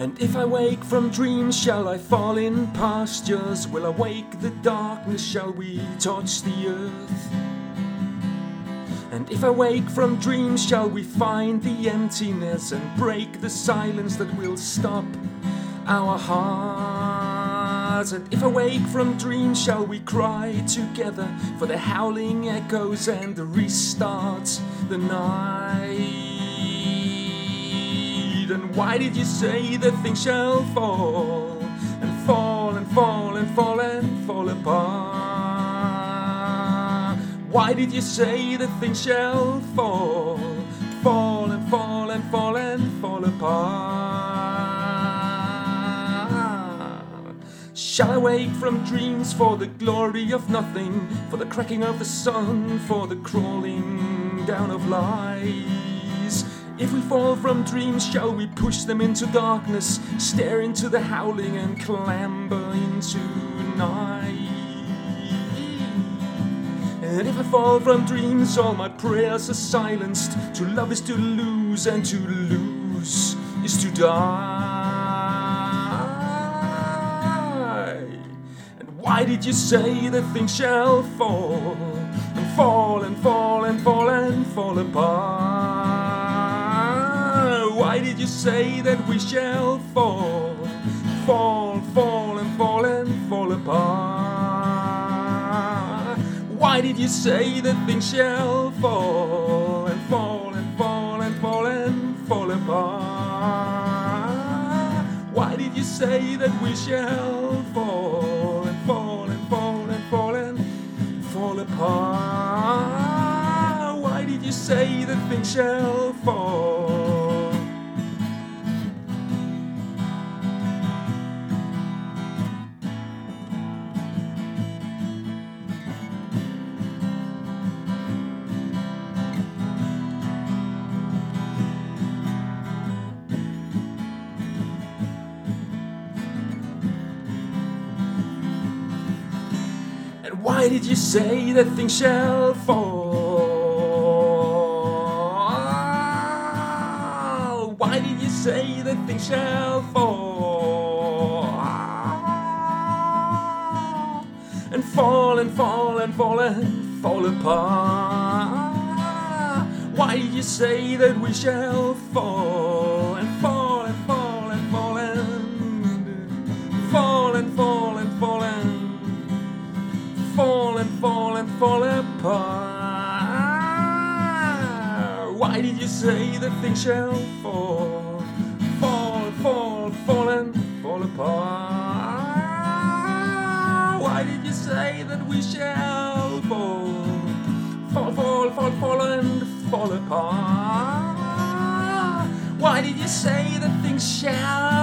And if I wake from dreams, shall I fall in pastures? Will I wake the darkness? Shall we touch the earth? And if I wake from dreams, shall we find the emptiness and break the silence that will stop our hearts? And if I wake from dreams, shall we cry together for the howling echoes and restart the night? And why did you say that things shall fall and fall and fall and fall and fall apart? Why did you say that things shall fall, fall and fall and fall and fall apart? Shall I wake from dreams for the glory of nothing, for the cracking of the sun, for the crawling down of lies? If we fall from dreams, shall we push them into darkness, stare into the howling and clamber into night? And if I fall from dreams, all my prayers are silenced. To love is to lose, and to lose is to die. And why did you say that things shall fall and fall and fall and fall and fall apart? Why did you say that we shall fall, fall, fall and fall and fall apart? Why did you say that things shall fall and fall and fall and fall and fall apart? Why did you say that we shall fall and fall and fall and fall and fall apart? Why did you say that things shall fall? Why did you say that things shall fall? Why did you say that things shall fall? And fall and fall and fall and fall apart. Why did you say that we shall fall Why did you say that things shall fall, fall, fall, fall and fall apart? Why did you say that we shall fall, fall, fall, fall, fall and fall apart? Why did you say that things shall